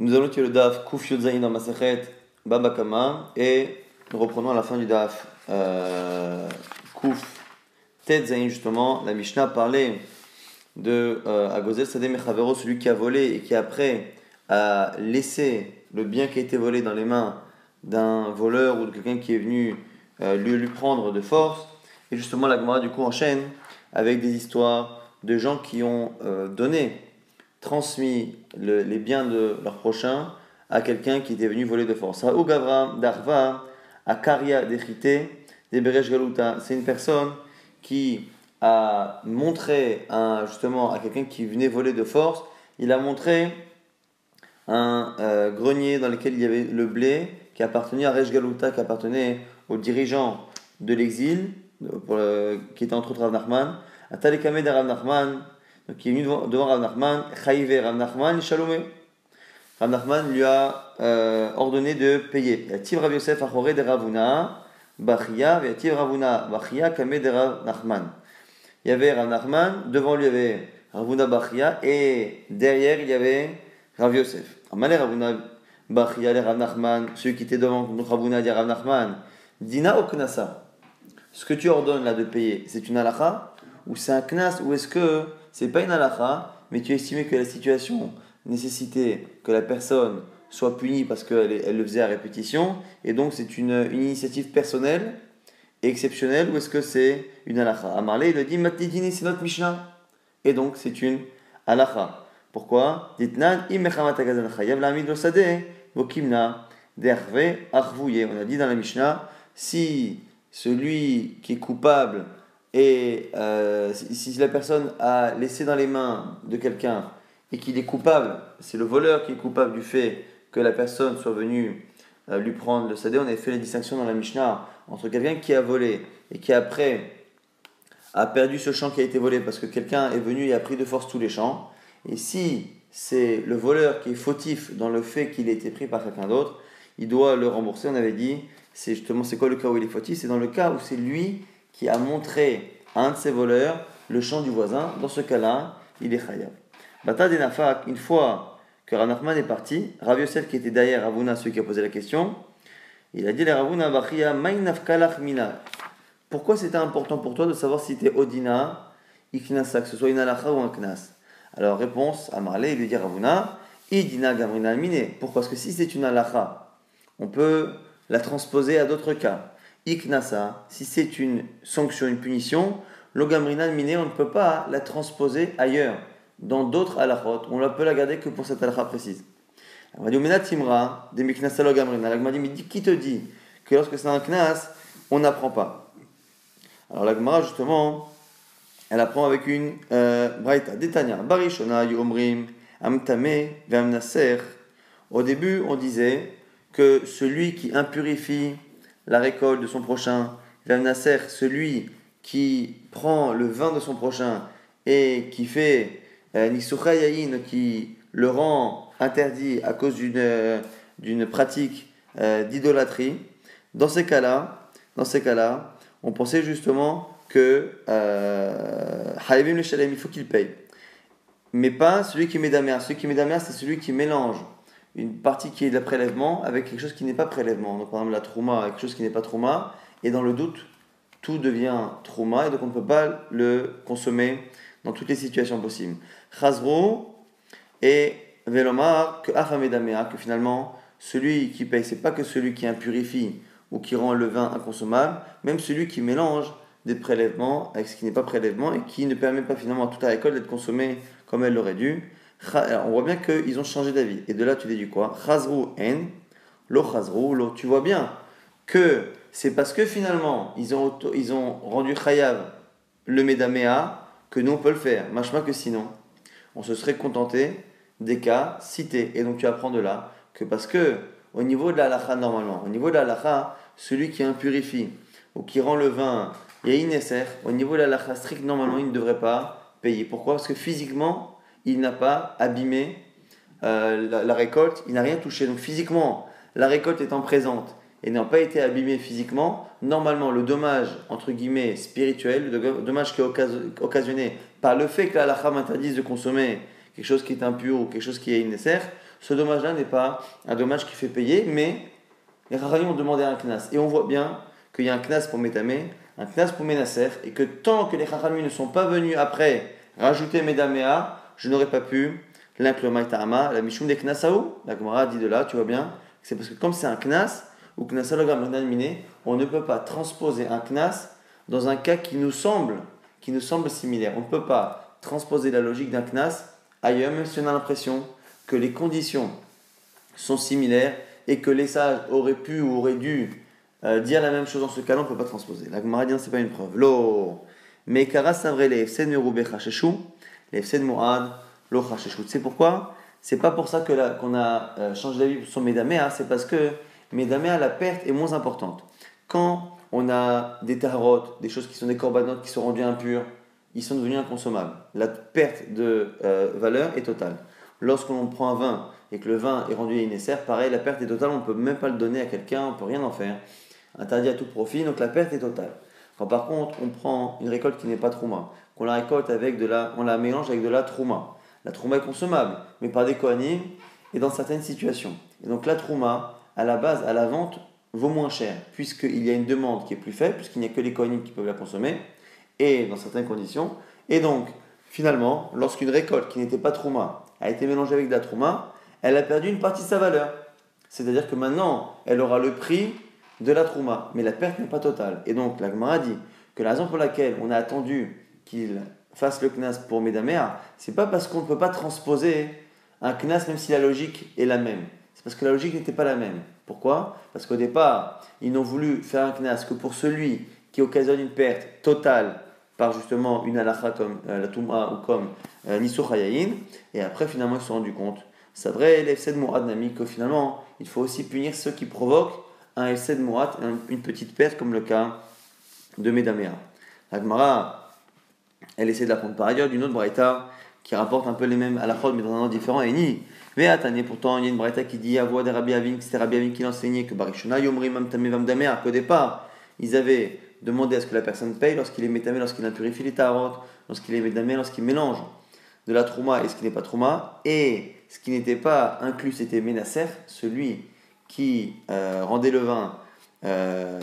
Nous allons tirer le daf Kuf Yodzaïn dans Masechet Babakama et nous reprenons à la fin du daf euh, Kuf Tetzaïn justement. La Mishnah parlait de euh, Agozel Sadeh celui qui a volé et qui après a laissé le bien qui a été volé dans les mains d'un voleur ou de quelqu'un qui est venu euh, lui, lui prendre de force. Et justement, la Gemara du coup enchaîne avec des histoires de gens qui ont euh, donné transmis les biens de leur prochain à quelqu'un qui était venu voler de force. Darva, Dechite, Galuta, c'est une personne qui a montré justement à quelqu'un qui venait voler de force, il a montré un euh, grenier dans lequel il y avait le blé qui appartenait à Resh Galuta, qui appartenait aux dirigeants de l'exil, qui était entre autres Rav Nachman. Atalekame de Rav Nachman, donc il est venu devant, devant Rav Nachman, Chaïve Rav Nachman, Shalomé. Rav Nachman lui a euh, ordonné de payer. Yativ Rav Yosef de Ravuna, Bachia, Yativ Ravuna, Bachia, Kame de Rav Nachman. Il y avait Rav Nachman, devant lui il y avait Ravuna Bachia, et derrière il y avait Rav Yosef. Ravuna Bachia, Rav Nachman, celui qui était devant Ravuna dit Rav Nachman, Dina Oknasa. Ce que tu ordonnes là de payer, c'est une halakha ou c'est un knas ou est-ce que c'est pas une halakha, mais tu estimais que la situation nécessitait que la personne soit punie parce qu'elle elle le faisait à répétition, et donc c'est une, initiative personnelle et exceptionnelle, ou est-ce que c'est une halakha? Amarlé, il le dit, Matidini, c'est notre Mishnah. Et donc c'est une halakha. Pourquoi? On a dit dans la Mishnah, si celui qui est coupable et euh, si, la personne a laissé dans les mains de quelqu'un et qu'il est coupable, c'est le voleur qui est coupable du fait que la personne soit venue euh, lui prendre le sadé. On a fait la distinction dans la Mishnah entre quelqu'un qui a volé et qui après a perdu ce champ qui a été volé parce que quelqu'un est venu et a pris de force tous les champs. Et si c'est le voleur qui est fautif dans le fait qu'il ait été pris par quelqu'un d'autre, il doit le rembourser. On avait dit, c'est justement, c'est quoi le cas où il est fautif? C'est dans le cas où c'est lui qui a montré à un de ses voleurs le champ du voisin. Dans ce cas-là, il est khayab. Bata Denafak, une fois que Ranachman est parti, Rav qui était derrière Ravuna, celui qui a posé la question, il a dit à Ravuna Bachia mina. Pourquoi c'était important pour toi de savoir si c'était Odina, Iknasa, que ce soit une alacha ou un knas? Alors, réponse à Marley, il lui dit Ravuna, Idina gamrina mine. Pourquoi? Parce que si c'est une alacha, on peut la transposer à d'autres cas. Iknasa, si c'est une sanction, une punition, l'ogamrina miné, on ne peut pas la transposer ailleurs, dans d'autres halachot. On ne peut la garder que pour cette halakha précise. On va dire, timra, des miknasa logamrina. L'agma dit, mais qui te dit que lorsque c'est un knas, on n'apprend pas? Alors l'agma, justement, elle apprend avec une euh, braïta. Detania, barishona, yomrim, amtame, vamnaser. Au début, on disait, que celui qui impurifie la récolte de son prochain, Nasser, celui qui prend le vin de son prochain et qui fait euh, qui le rend interdit à cause d'une euh, pratique euh, d'idolâtrie, dans ces cas-là, dans ces cas-là, on pensait justement que euh, il faut qu'il paye. Mais pas celui qui met d'amer. Celui qui met d'amer, c'est celui qui mélange une partie qui est de la prélèvement avec quelque chose qui n'est pas prélèvement. Donc par exemple la trauma quelque chose qui n'est pas trauma. Et dans le doute, tout devient trauma et donc on ne peut pas le consommer dans toutes les situations possibles. Chazro et Velomar que Afamedamea, que finalement celui qui paye, c'est pas que celui qui impurifie ou qui rend le vin inconsommable, même celui qui mélange des prélèvements avec ce qui n'est pas prélèvement et qui ne permet pas finalement à toute la récolte d'être consommée comme elle l'aurait dû on voit bien qu'ils ont changé d'avis. Et de là, tu déduis quoi? Chazru en. Tu vois bien que c'est parce que finalement, ils ont, ils ont rendu chayav le medamea que nous, on peut le faire. Machma que sinon, on se serait contenté des cas cités. Et donc, tu apprends de là que parce que, au niveau de la halacha, normalement, au niveau de la halacha, celui qui impurifie ou qui rend le vin yahineser, au niveau de la halacha strict, normalement, il ne devrait pas payer. Pourquoi? Parce que physiquement, il n'a pas abîmé euh, la, récolte, il n'a rien touché. Donc physiquement, la récolte étant présente et n'ayant pas été abîmée physiquement, normalement le dommage, entre guillemets, spirituel, le dommage qui est occasionné par le fait que la halakha m'interdise de consommer quelque chose qui est impur ou quelque chose qui est nécessaire, ce dommage-là n'est pas un dommage qui fait payer, mais les Rachamim ont demandé un knas. Et on voit bien qu'il y a un knas pour Métamé, un knas pour Ménaser, et que tant que les Rachamim ne sont pas venus après rajouter Médaméa, je n'aurais pas pu la Mishum des Knasaou. La Gemara dit de là, tu vois bien, c'est parce que comme c'est un knas, ou knasalogram on ne peut pas transposer un knas dans un cas qui nous semble, qui nous semble similaire. On ne peut pas transposer la logique d'un knas ailleurs, même si on a l'impression que les conditions sont similaires et que les sages auraient pu ou auraient dû euh, dire la même chose dans ce cas-là, on ne peut pas transposer. La Gemara dit c'est pas une preuve. Lo, mais kara savre les fsed merube chacheshu, les fsed moad, lo chacheshu. C'est pourquoi C'est pas pour ça que qu'on a euh, changé d'avis sur Médaméa, c'est parce que Médaméa, la perte est moins importante. Quand on a des tarots, des choses qui sont des corbanotes qui sont rendues impures, ils sont devenus inconsommables. La perte de euh, valeur est totale. Lorsqu'on prend un vin et que le vin est rendu nécessaire, pareil, la perte est totale, on ne peut même pas le donner à quelqu'un, on ne peut rien en faire. Interdit à tout profit, donc la perte est totale. Quand par contre on prend une récolte qui n'est pas trouma, qu'on la récolte avec de la, on la mélange avec de la trouma, la trouma est consommable, mais par des coanimes et dans certaines situations. Et donc la trouma, à la base, à la vente, vaut moins cher, puisqu'il y a une demande qui est plus faible, puisqu'il n'y a que les coanimes qui peuvent la consommer, et dans certaines conditions. Et donc, finalement, lorsqu'une récolte qui n'était pas trouma a été mélangée avec de la trouma, elle a perdu une partie de sa valeur. C'est-à-dire que maintenant, elle aura le prix de la trouma, mais la perte n'est pas totale. Et donc, la Gemara dit que la raison pour laquelle on a attendu qu'il fasse le knas pour Médamer, c'est pas parce qu'on ne peut pas transposer un knas même si la logique est la même. C'est parce que la logique n'était pas la même. Pourquoi? Parce qu'au départ, ils n'ont voulu faire un knas que pour celui qui occasionne une perte totale par justement une halakha comme euh, la Touma ou comme euh, et après finalement ils se sont rendus compte, c'est vrai l'FC de Mourad Nami, que finalement il faut aussi punir ceux qui provoquent un de Mourad, une petite perte comme le cas de Medamea. La elle essaie de l'apprendre par ailleurs d'une autre braïta qui rapporte un peu les mêmes halakhot mais dans un ordre différent, et ni. Mais attendez, pourtant il y a une braïta qui dit Avoua de Rabbi Avin, c'était Rabbi Avin qui l'enseignait, que Barishona Yomri Mamtame Vamdamer, qu'au départ ils avaient demander à ce que la personne paye lorsqu'il est métamé, lorsqu'il a purifié les tarotes, lorsqu'il est métamé, lorsqu'il mélange de la trouma et ce qui n'est pas trouma. Et ce qui n'était pas inclus, c'était ménacer, celui qui euh, rendait le vin euh,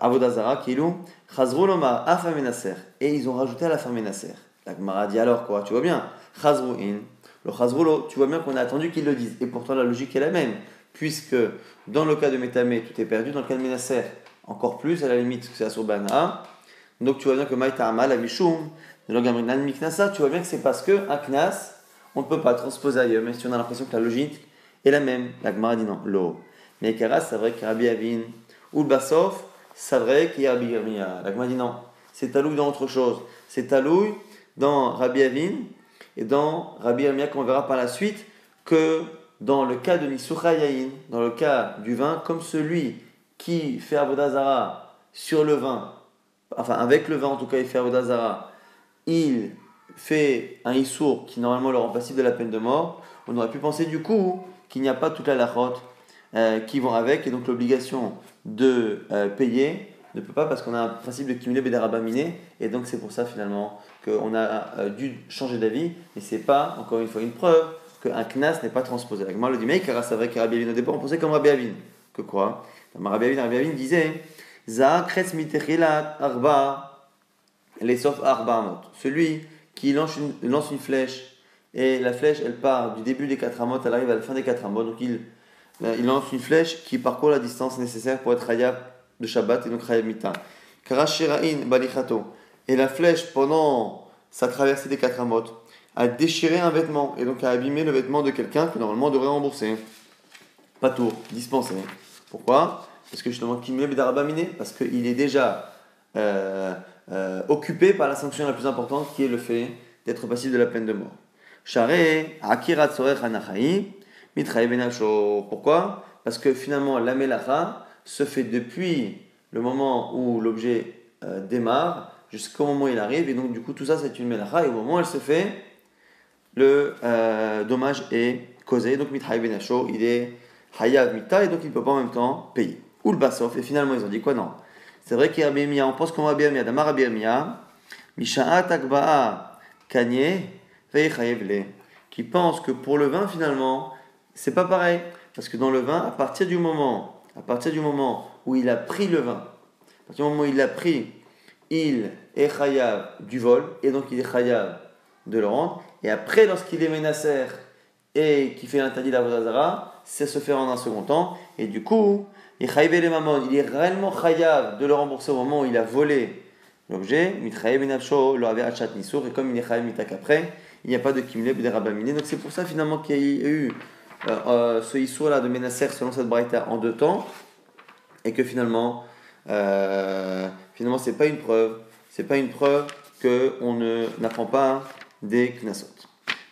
avodazara, kilou, chazruloma afa menaser. Et ils ont rajouté à la fin menaser. La Gemara dit alors quoi? Tu vois bien Chazruin. Le chazrulo, tu vois bien qu'on a attendu qu'ils le disent. Et pourtant la logique est la même. Puisque dans le cas de métamé, tout est perdu. Dans le cas de menacer, encore plus à la limite c'est Bana. Donc tu vois bien que Maïtama, la Mishum, tu vois bien que c'est parce que Knas, on ne peut pas transposer ailleurs, même si on a l'impression que la logique est la même. La Gemara dit non, l'eau. Mais Karas, c'est vrai que Rabbi Avin, ou qu'il y a Rabbi Yirmiya. La dit non, c'est talouille dans autre chose. C'est talouille dans Rabbi Avin et dans Rabbi Yirmiya qu'on verra par la suite que dans le cas de Nisucha Yain, dans le cas du vin, comme celui qui fait Avodazara sur le vin, enfin avec le vin en tout cas, il fait Avodazara, il fait un Issour qui normalement le rend passible de la peine de mort, on aurait pu penser du coup qu'il n'y a pas toute la lachot euh, qui vont avec, et donc l'obligation de euh, payer ne peut pas parce qu'on a un principe de cumuler bédarabaminé, et donc c'est pour ça finalement qu'on a euh, dû changer d'avis, et c'est pas, encore une fois, une preuve qu'un knas n'est pas transposé. La le dit, mais car c'est vrai qu'à Rabbi au départ on pensait comme Rabbi Avin. Que quoi? Rabbi Avin disait arba, les sauf arba Celui qui lance une, lance une flèche et la flèche elle part du début des quatre amot, elle arrive à la fin des quatre amot. Donc il, il lance une flèche qui parcourt la distance nécessaire pour être hayab de Shabbat et donc hayab mita. Karashirain balichato. Et la flèche pendant sa traversée des quatre amot a déchiré un vêtement et donc a abîmé le vêtement de quelqu'un qui normalement devrait rembourser. Pas tout, dispensé. Pourquoi? Parce que justement, Kimle Bedarabaminé, parce qu'il est déjà euh, euh, occupé par la sanction la plus importante qui est le fait d'être passible de la peine de mort. Akirat Pourquoi? Parce que finalement, la melacha se fait depuis le moment où l'objet euh, démarre jusqu'au moment où il arrive, et donc du coup, tout ça c'est une melacha, et au moment où elle se fait, le dommage est causé. Donc, Benasho, il est Hayav Mita, et donc il ne peut pas en même temps payer. Ou le Bassof, et finalement ils ont dit quoi? Non. C'est vrai qu'il y a on pense qu'on Rabbi Amiya, Damar Rabbi Amiya, Misha'at Akba'a Kanye, qui pensent que pour le vin, finalement, c'est pas pareil. Parce que dans le vin, à partir du moment, à partir du moment où il a pris le vin, à partir du moment où il l'a pris, il est chayav du vol, et donc il est chayav de le rendre. Et après, lorsqu'il est menacé et qu'il fait l'interdit d'Avodazara, c'est se faire en un second temps. Et du coup, il il est réellement chayav de le rembourser au moment où il a volé l'objet. et comme il est chayav mitak après, il n'y a pas de kimleb de rabamine. Donc c'est pour ça finalement qu'il y a eu euh, ce issour là de Menacer selon cette braïta en deux temps, et que finalement, euh, finalement c'est pas une preuve, c'est pas une preuve que on ne n'apprend pas des knasot.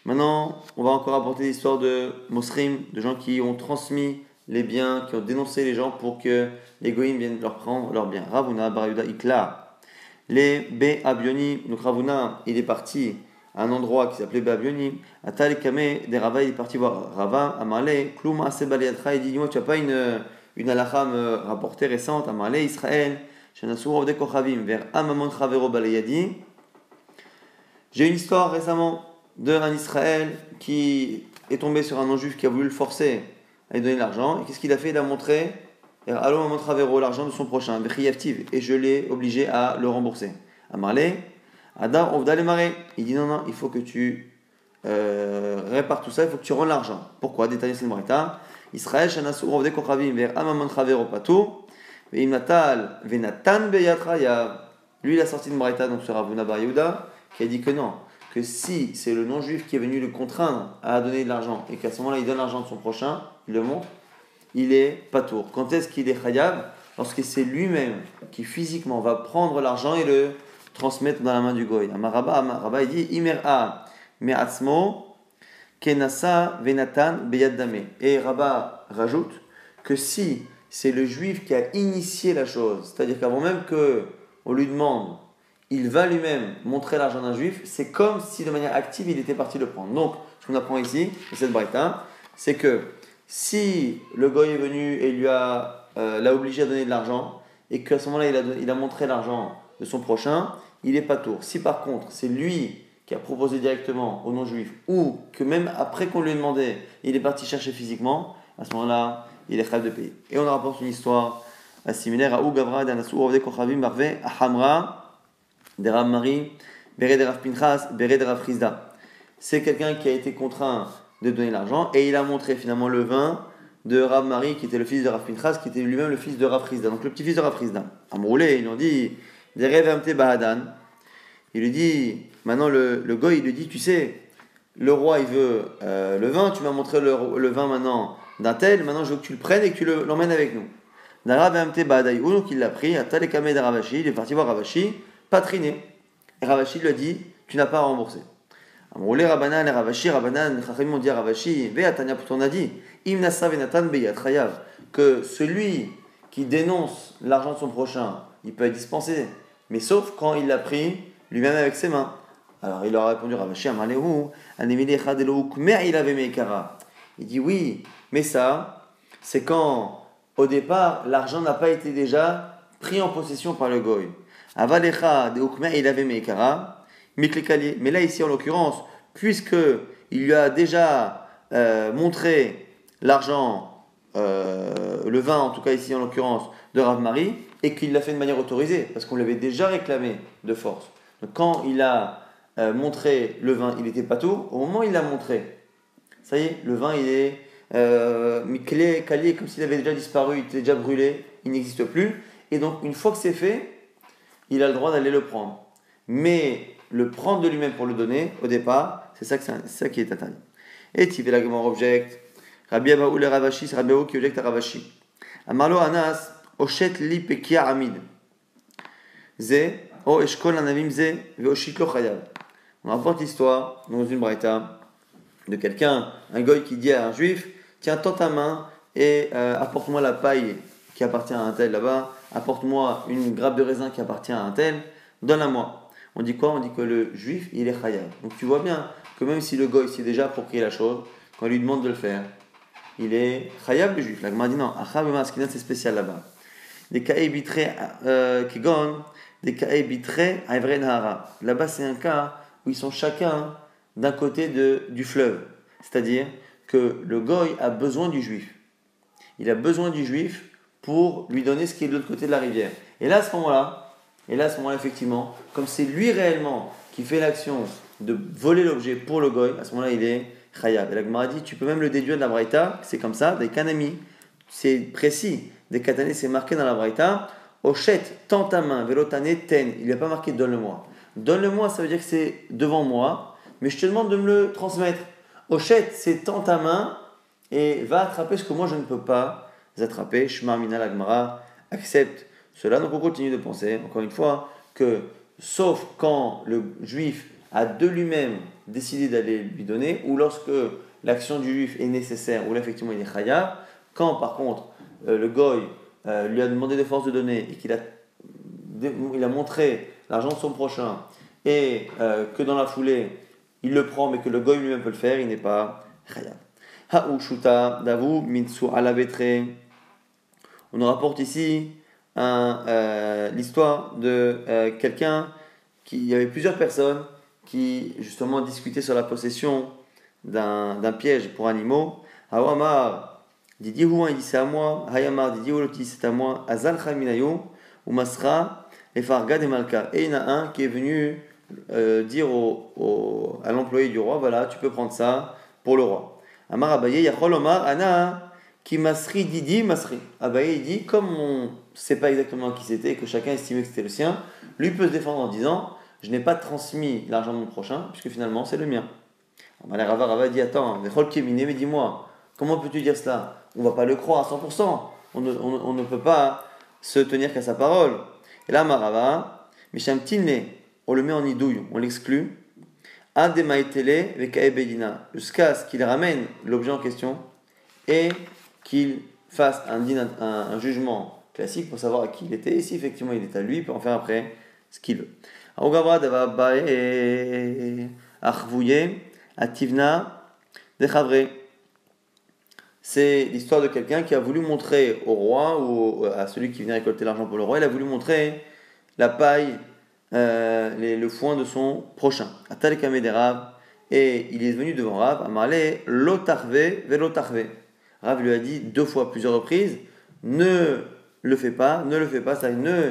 Maintenant, on va encore apporter l'histoire de Mosrim, de gens qui ont transmis les biens, qui ont dénoncé les gens pour que les goïms viennent leur prendre leurs biens. Ravuna, Barayuda, Ikla. Les B. Abioni, donc Ravuna, il est parti à un endroit qui s'appelait Babioni. Atal Kame, des Rava, il est parti voir Rava, Amarle, Klouma, Asebaliatra, il dit tu n'as pas une, une me rapportée récente, Amarle, Israël, de Kochavim, vers Amamon Balayadi. J'ai une histoire récemment d'un Israël qui est tombé sur un non-juif qui a voulu le forcer à lui donner l'argent. Et qu'est-ce qu'il a fait? Il a montré Allons Amamon Chavero, l'argent de son prochain, et je l'ai obligé à le rembourser. Amarle, Adam, on va aller Il dit non, non, il faut que tu euh, répares tout ça, il faut que tu rends l'argent. Pourquoi? Détailler c'est le Israël, Shanasu, Rovde Kochavim, vers Amamon Chavero Pato, Veimnatal, Venatan Beyatraya. Lui, il a sorti de Marita, donc sur Ravuna Bar qui a dit que non, que si c'est le non-juif qui est venu le contraindre à donner de l'argent et qu'à ce moment-là, il donne l'argent de son prochain, il le montre, il est pas tour. Quand est-ce qu'il est chayav? Lorsque c'est lui-même qui physiquement va prendre l'argent et le transmettre dans la main du goy. Amaraba, il dit Imer'a me'atzmo kenasa venatan Et Rabba rajoute que si c'est le juif qui a initié la chose, c'est-à-dire qu'avant même que on lui demande, il va lui-même montrer l'argent d'un juif, c'est comme si de manière active il était parti le prendre. Donc, ce qu'on apprend ici, cette c'est que si le goy est venu et lui a euh, l'a obligé à donner de l'argent, et qu'à ce moment-là il a, il a montré l'argent de son prochain, il est pas tour. Si par contre c'est lui qui a proposé directement au non-juif, ou que même après qu'on lui ait demandé, il est parti chercher physiquement, à ce moment-là, il est capable de payer. Et on rapporte une histoire similaire à Ougavra, d'Anasu, Ovde Kochavim, Barve, à Hamra, de Rav Mari, Bere de Rav Pinchas, Bere de Rav. C'est quelqu'un qui a été contraint de donner l'argent et il a montré finalement le vin de Rav Mari, qui était le fils de Rav Pinchas, qui était lui-même le fils de Rav donc le petit-fils de Rav Frizda. Amroulé, ils ont dit. Il lui dit, maintenant le, le goy, il lui dit, tu sais, le roi il veut euh, le vin, tu m'as montré le, le, vin maintenant d'un tel, maintenant je veux que tu le prennes et que tu l'emmènes avec nous. Donc il l'a pris, de Ravashi, il est parti voir Ravashi, pas triné. Et Ravashi lui a dit, tu n'as pas à rembourser. Amroulé Rabanan et Ravashi, Rabanan, Chachamim ont dit à Ravashi, Veatania on a dit, Imnasa Venatan Beyat que celui qui dénonce l'argent de son prochain, il peut être dispensé mais sauf quand il l'a pris lui-même avec ses mains. Alors il leur a répondu Il dit oui, mais ça, c'est quand au départ l'argent n'a pas été déjà pris en possession par le goy. Mais là ici en l'occurrence, puisque il lui a déjà euh, montré l'argent, euh, le vin en tout cas ici en l'occurrence, de Rav Marie, et qu'il l'a fait de manière autorisée, parce qu'on l'avait déjà réclamé de force. Quand il a euh, montré le vin, il n'était pas tout, au moment où il l'a montré, ça y est, le vin il est euh, calé, comme s'il avait déjà disparu, il était déjà brûlé, il n'existe plus, et donc une fois que c'est fait, il a le droit d'aller le prendre. Mais le prendre de lui-même pour le donner, au départ, c'est ça, ça qui est atteint. Et Tivelagmar object, Rabbi Abaou le Ravashi, c'est Rabbi qui objecte à Ravashi. Amarlo Anas, On rapporte l'histoire dans une braïta de quelqu'un, un goy qui dit à un juif Tiens, tends ta main et euh, apporte-moi la paille qui appartient à un tel là-bas, apporte-moi une grappe de raisin qui appartient à un tel, donne-la-moi. On dit quoi? On dit que le juif, il est chayav. Donc tu vois bien que même si le goy s'est déjà approprié la chose, quand on lui demande de le faire, il est chayav le juif. La dit non, c'est spécial là-bas des kae bitré kigon, des kae bitré Nahara. Là-bas, c'est un cas où ils sont chacun d'un côté de, du fleuve. C'est-à-dire que le goy a besoin du juif. Il a besoin du juif pour lui donner ce qui est de l'autre côté de la rivière. Et là, à ce moment-là, et là, à ce moment-là, effectivement, comme c'est lui réellement qui fait l'action de voler l'objet pour le goy, à ce moment-là, il est khayab. Et la Gemara dit, tu peux même le déduire de la braïta, c'est comme ça, des kanami. C'est précis. Des katané, c'est marqué dans la braïta. Ochette, tends ta main, velotane, ten. Il n'y a pas marqué donne-le-moi. Donne-le-moi, ça veut dire que c'est devant moi, mais je te demande de me le transmettre. Ochette, c'est tends ta main et va attraper ce que moi je ne peux pas attraper. Shmar Mina accepte cela. Donc on continue de penser, encore une fois, que sauf quand le juif a de lui-même décidé d'aller lui donner, ou lorsque l'action du juif est nécessaire, ou là effectivement il est chaya, quand par contre euh, le goy euh, lui a demandé de force de donner et qu'il a, il a montré l'argent de son prochain, et euh, que dans la foulée il le prend, mais que le goy lui-même peut le faire, il n'est pas chaya. Ha'ushuta davu mitsu alavetre. On rapporte ici l'histoire de quelqu'un qui il y avait plusieurs personnes qui justement discutait sur la possession d'un piège pour animaux. Didi Houin, il dit c'est à moi. Hayamar, Didi Oloti, c'est à moi. Azal Chaminayo, ou Masra, et Farga de Malka. Et il y en a un qui est venu euh, dire au, à l'employé du roi voilà, tu peux prendre ça pour le roi. Amar Abaye, Yachol Omar, Ana, qui Masri Didi Masri. Abaye, il dit comme on ne sait pas exactement qui c'était, que chacun estimait que c'était le sien, lui peut se défendre en disant je n'ai pas transmis l'argent de mon prochain, puisque finalement c'est le mien. Rava, Rava dit Attends, mais dis-moi, comment peux-tu dire cela? On ne va pas le croire à 100%. On ne, on, ne peut pas se tenir qu'à sa parole. Et là, Marava, Mishamtine, on le met en idouille, on l'exclut. Jusqu'à ce qu'il ramène l'objet en question et qu'il fasse un, un, un, jugement classique pour savoir à qui il était. Et si effectivement il est à lui, il peut en faire après ce qu'il veut. C'est l'histoire de quelqu'un qui a voulu montrer au roi ou à celui qui vient récolter l'argent pour le roi, il a voulu montrer la paille, euh, le foin de son prochain. Et il est venu devant Rav, Amarle, lotarve, velotarve. Rav lui a dit deux fois, plusieurs reprises, ne le fais pas, ne le fais pas, ça ne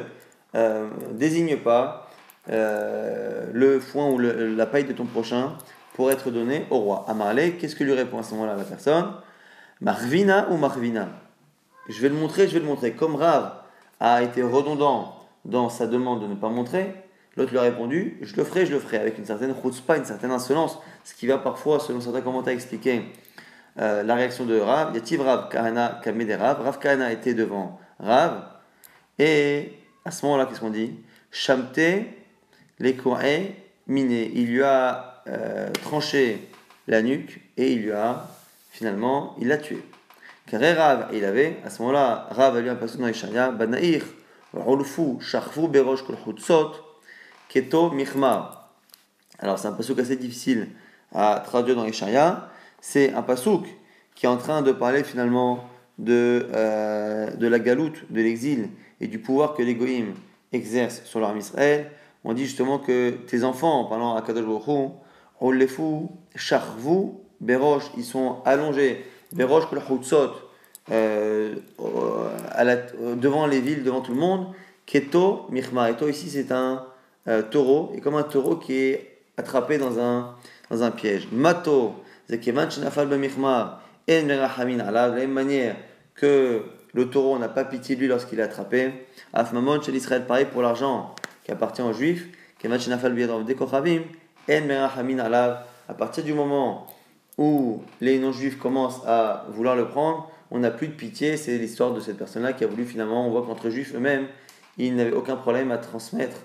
euh, désigne pas euh, le foin ou la paille de ton prochain pour être donné au roi. Amarle, qu'est-ce que lui répond à ce moment-là la personne? Marvina ou Marvina? Je vais le montrer, je vais le montrer. Comme Rav a été redondant dans sa demande de ne pas montrer, l'autre lui a répondu Je le ferai, je le ferai, avec une certaine chutzpah, une certaine insolence, ce qui va parfois, selon certains commentaires, expliquer euh, la réaction de Rav. Yativ Rav Kahana Kamede Rav? Rav Kahana était devant Rav. Et à ce moment-là, qu'est-ce qu'on dit? Shamte les miné. Il lui a euh, tranché la nuque et il lui a finalement, il l'a tué. Car Rav, il avait, à ce moment-là, Rav a lu un passage dans Ishaïa, Banaïr, Rolfu, Sharfu, Berosh, Kolchutzot, Keto, Michmar. Alors c'est un passouk assez difficile à traduire dans Ishaïa. C'est un passouk qui est en train de parler finalement de, euh, de la galoute, de l'exil et du pouvoir que les goïms exercent sur l'armée Israël on dit justement que tes enfants, en parlant à Kadosh Baruch charvou, berosh, ils sont allongés, berosh kol euh, devant les villes, devant tout le monde, keto, mirma. Et ici c'est un euh, taureau, et comme un taureau qui est attrapé dans un, dans un piège. Mato, zekevan shenafal b'michmar, en merachamin ala, de la même manière que le taureau n'a pas pitié de lui lorsqu'il est attrapé. Afmamon chez l'Israël, pareil pour l'argent qui appartient aux juifs, à partir du moment où les non-juifs commencent à vouloir le prendre, on n'a plus de pitié. C'est l'histoire de cette personne-là qui a voulu finalement, on voit qu'entre juifs eux-mêmes, ils n'avaient aucun problème à transmettre,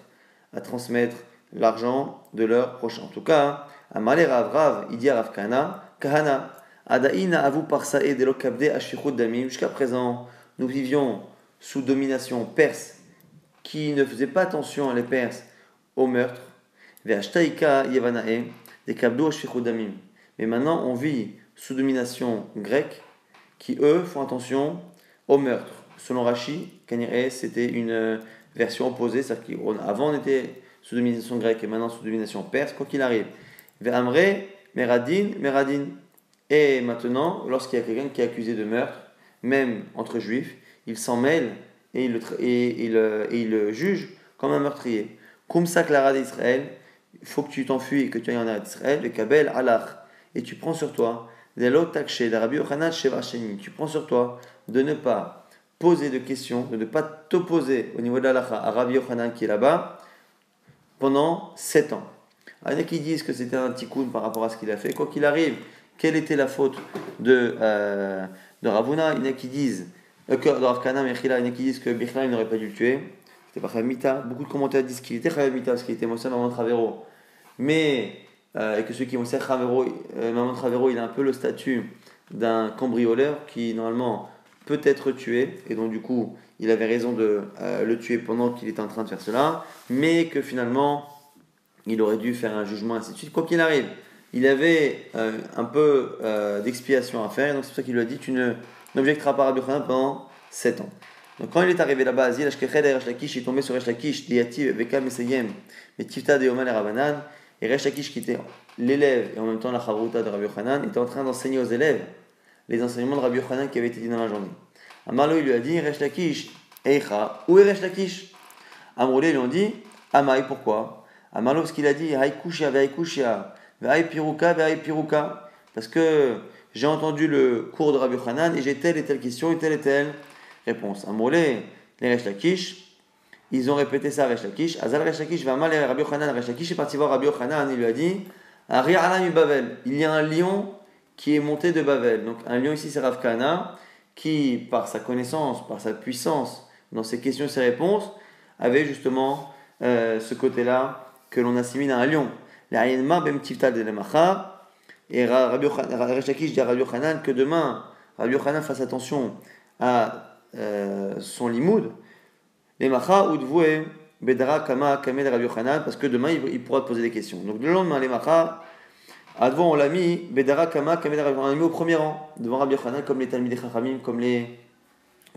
à transmettre l'argent de leur prochain. En tout cas, à Malé Rav Rav, il dit à Rav Kahana, Kahana, avu de lokabde damim. Jusqu'à présent, nous vivions sous domination perse qui ne faisait pas attention, les Perses, au meurtre. Mais maintenant, on vit sous domination grecque qui, eux, font attention au meurtre. Selon Rashi, c'était une version opposée, c'est-à-dire qu'avant on était sous domination grecque et maintenant sous domination perse, quoi qu'il arrive. Meradin, Meradin. Et maintenant, lorsqu'il y a quelqu'un qui est accusé de meurtre, même entre juifs, il s'en mêle et il le, et, et il juge comme un meurtrier. Kumsa Clara d'Israël, il faut que tu t'enfuis et que tu ailles en Israël, le Kabel Alach, et tu prends sur toi, tu prends sur toi de ne pas poser de questions, de ne pas t'opposer au niveau de l'Alacha à Rabbi Yochanan qui est là-bas pendant 7 ans. Il y en a qui disent que c'était un tikkun par rapport à ce qu'il a fait. Quoi qu'il arrive, quelle était la faute de, euh, de Ravuna? Il y en a qui disent euh, que il y en a qui disent que Bichla n'aurait pas dû le tuer. C'était pas Mita. Beaucoup de commentaires disent qu'il était Mita parce qu'il était Moshe Maman Travero. Mais, euh, et que ceux qui Moshe Travero, euh, Maman Travero, il a un peu le statut d'un cambrioleur qui normalement peut être tué. Et donc, du coup, il avait raison de euh, le tuer pendant qu'il était en train de faire cela. Mais que finalement, il aurait dû faire un jugement, ainsi de suite. Quoi qu'il arrive, il avait un peu d'expiation à faire. Donc, c'est pour ça qu'il lui a dit Tu n'objecteras pas à Rabbi pendant 7 ans. Donc quand il est arrivé là-bas, Azil et Lakish, il est tombé sur Resh Lakish, Diativ, Veka Meseyem, mais Tifta de Yoman et Rabanan, et Resh Lakish qui était l'élève et en même temps la Chavruta de Rabbi Yochanan, était en train d'enseigner aux élèves les enseignements de Rabbi Yochanan qui avaient été dit dans la journée. Amarlo il lui a dit, Resh Lakish, Eicha, où est Resh Lakish? Amroulé lui ont dit, Amaï, pourquoi? Amarlo parce qu'il a dit, Haïkushia, Vehaïkushia, Vehaïpiruka, Vehaïpiruka, parce que j'ai entendu le cours de Rabbi Yochanan et j'ai telle et telle question et telle et telle Réponse. Amolé, les Resh Lakish, ils ont répété ça à Resh Lakish. Azal Resh Lakish va mal Rabbi Yochanan. Resh Lakish est parti voir Rabbi Yochanan. Il lui a dit. Il y a un lion qui est monté de Bavel. Donc un lion ici, c'est Rav Kana, qui, par sa connaissance, par sa puissance, dans ses questions et ses réponses, avait justement euh, ce côté-là que l'on assimile à un lion. De Et Rabbi Lakish dit à Rabbi Yochanan que demain, Rabbi Yochanan fasse attention à euh, son limoud, bedara kama kamed Rabbi parce que demain il, pourra te poser des questions. Donc le lendemain, les macha, devant on l'a mis, bedara kama kamed Rabbi on l'a mis au premier rang, devant Rabbi Yochanan, comme les Talmidei Chachamim, comme les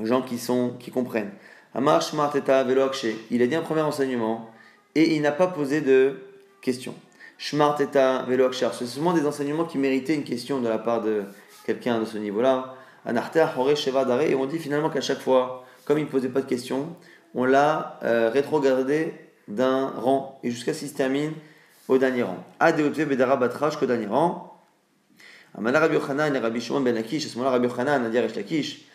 gens qui, sont, qui comprennent. Amar Shmarteta Velo il a dit un premier enseignement, et il n'a pas posé de questions. Shmarteta Velo c'est seulement des enseignements qui méritaient une question de la part de quelqu'un de ce niveau-là et on dit finalement qu'à chaque fois, comme il ne posait pas de questions, on l'a euh, rétrogradé d'un rang, et jusqu'à ce qu'il se termine au dernier rang. Adeotve Bedara Batrash, qu'au dernier rang. Amana Rabbi Yochanan et à ce moment-là, Rabbi Yochanan a dit à Lakish,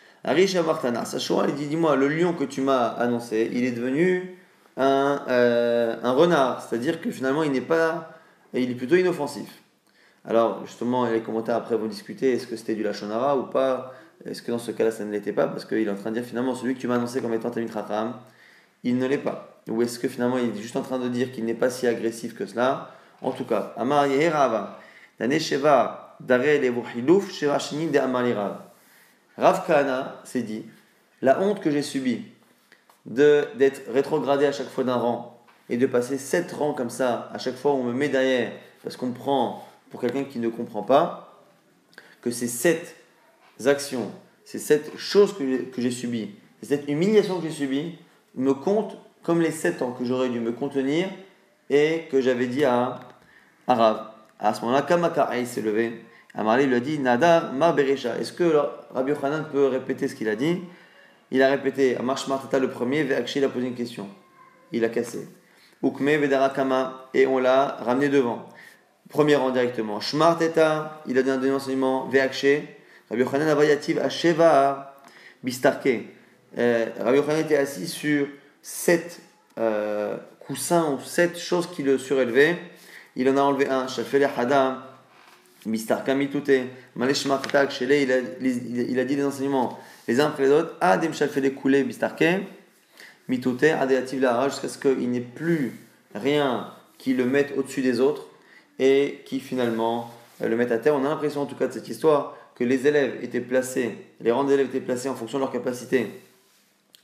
Sachoua, il dit Dis-moi, le lion que tu m'as annoncé, il est devenu un, euh, un renard, c'est-à-dire que finalement, il n'est pas, il est plutôt inoffensif. Alors, justement, les commentaires après vont discuter est-ce que c'était du Lachonara ou pas? Est-ce que dans ce cas-là, ça ne l'était pas Parce qu'il est en train de dire finalement, celui que tu m'as annoncé comme étant Tamit Racham, il ne l'est pas. Ou est-ce que finalement, il est juste en train de dire qu'il n'est pas si agressif que cela En tout cas, Amar Yeherava, Sheva, Dare Levuhilouf, Sheva Shinin de Amar Rav Kana s'est dit la honte que j'ai subie d'être rétrogradé à chaque fois d'un rang et de passer sept rangs comme ça à chaque fois où on me met derrière parce qu'on prend pour quelqu'un qui ne comprend pas, que ces sept actions, c'est cette chose que j'ai subie, cette humiliation que j'ai subie, me compte comme les sept ans que j'aurais dû me contenir et que j'avais dit à Arav. À ce moment-là, Kamakaï s'est levé. Amarli lui a dit Nadar ma beresha. Est-ce que Rabbi Yochanan peut répéter ce qu'il a dit? Il a répété Amarsh Martata le premier, Veakshi il a posé une question. Il a cassé. Ukme Vedarakama et on l'a ramené devant. Premier rang directement. Shmarteta, il a donné un enseignement. Rabbi Yochanan Avayativ Asheva Bistarke. Euh, Rabbi Yochanan était assis sur sept euh, coussins ou sept choses qui le surélevaient. Il en a enlevé un. Hadam. Bistarka Mitute. Malesh Martak. Shele, il a dit des enseignements les uns après les autres. Adem Shafele Koule Bistarke. Mitute. Adeativ La jusqu'à ce qu'il n'y ait plus rien qui le mette au-dessus des autres et qui finalement euh, le mette à terre. On a l'impression en tout cas de cette histoire que les élèves étaient placés, les rangs d'élèves étaient placés en fonction de leur capacité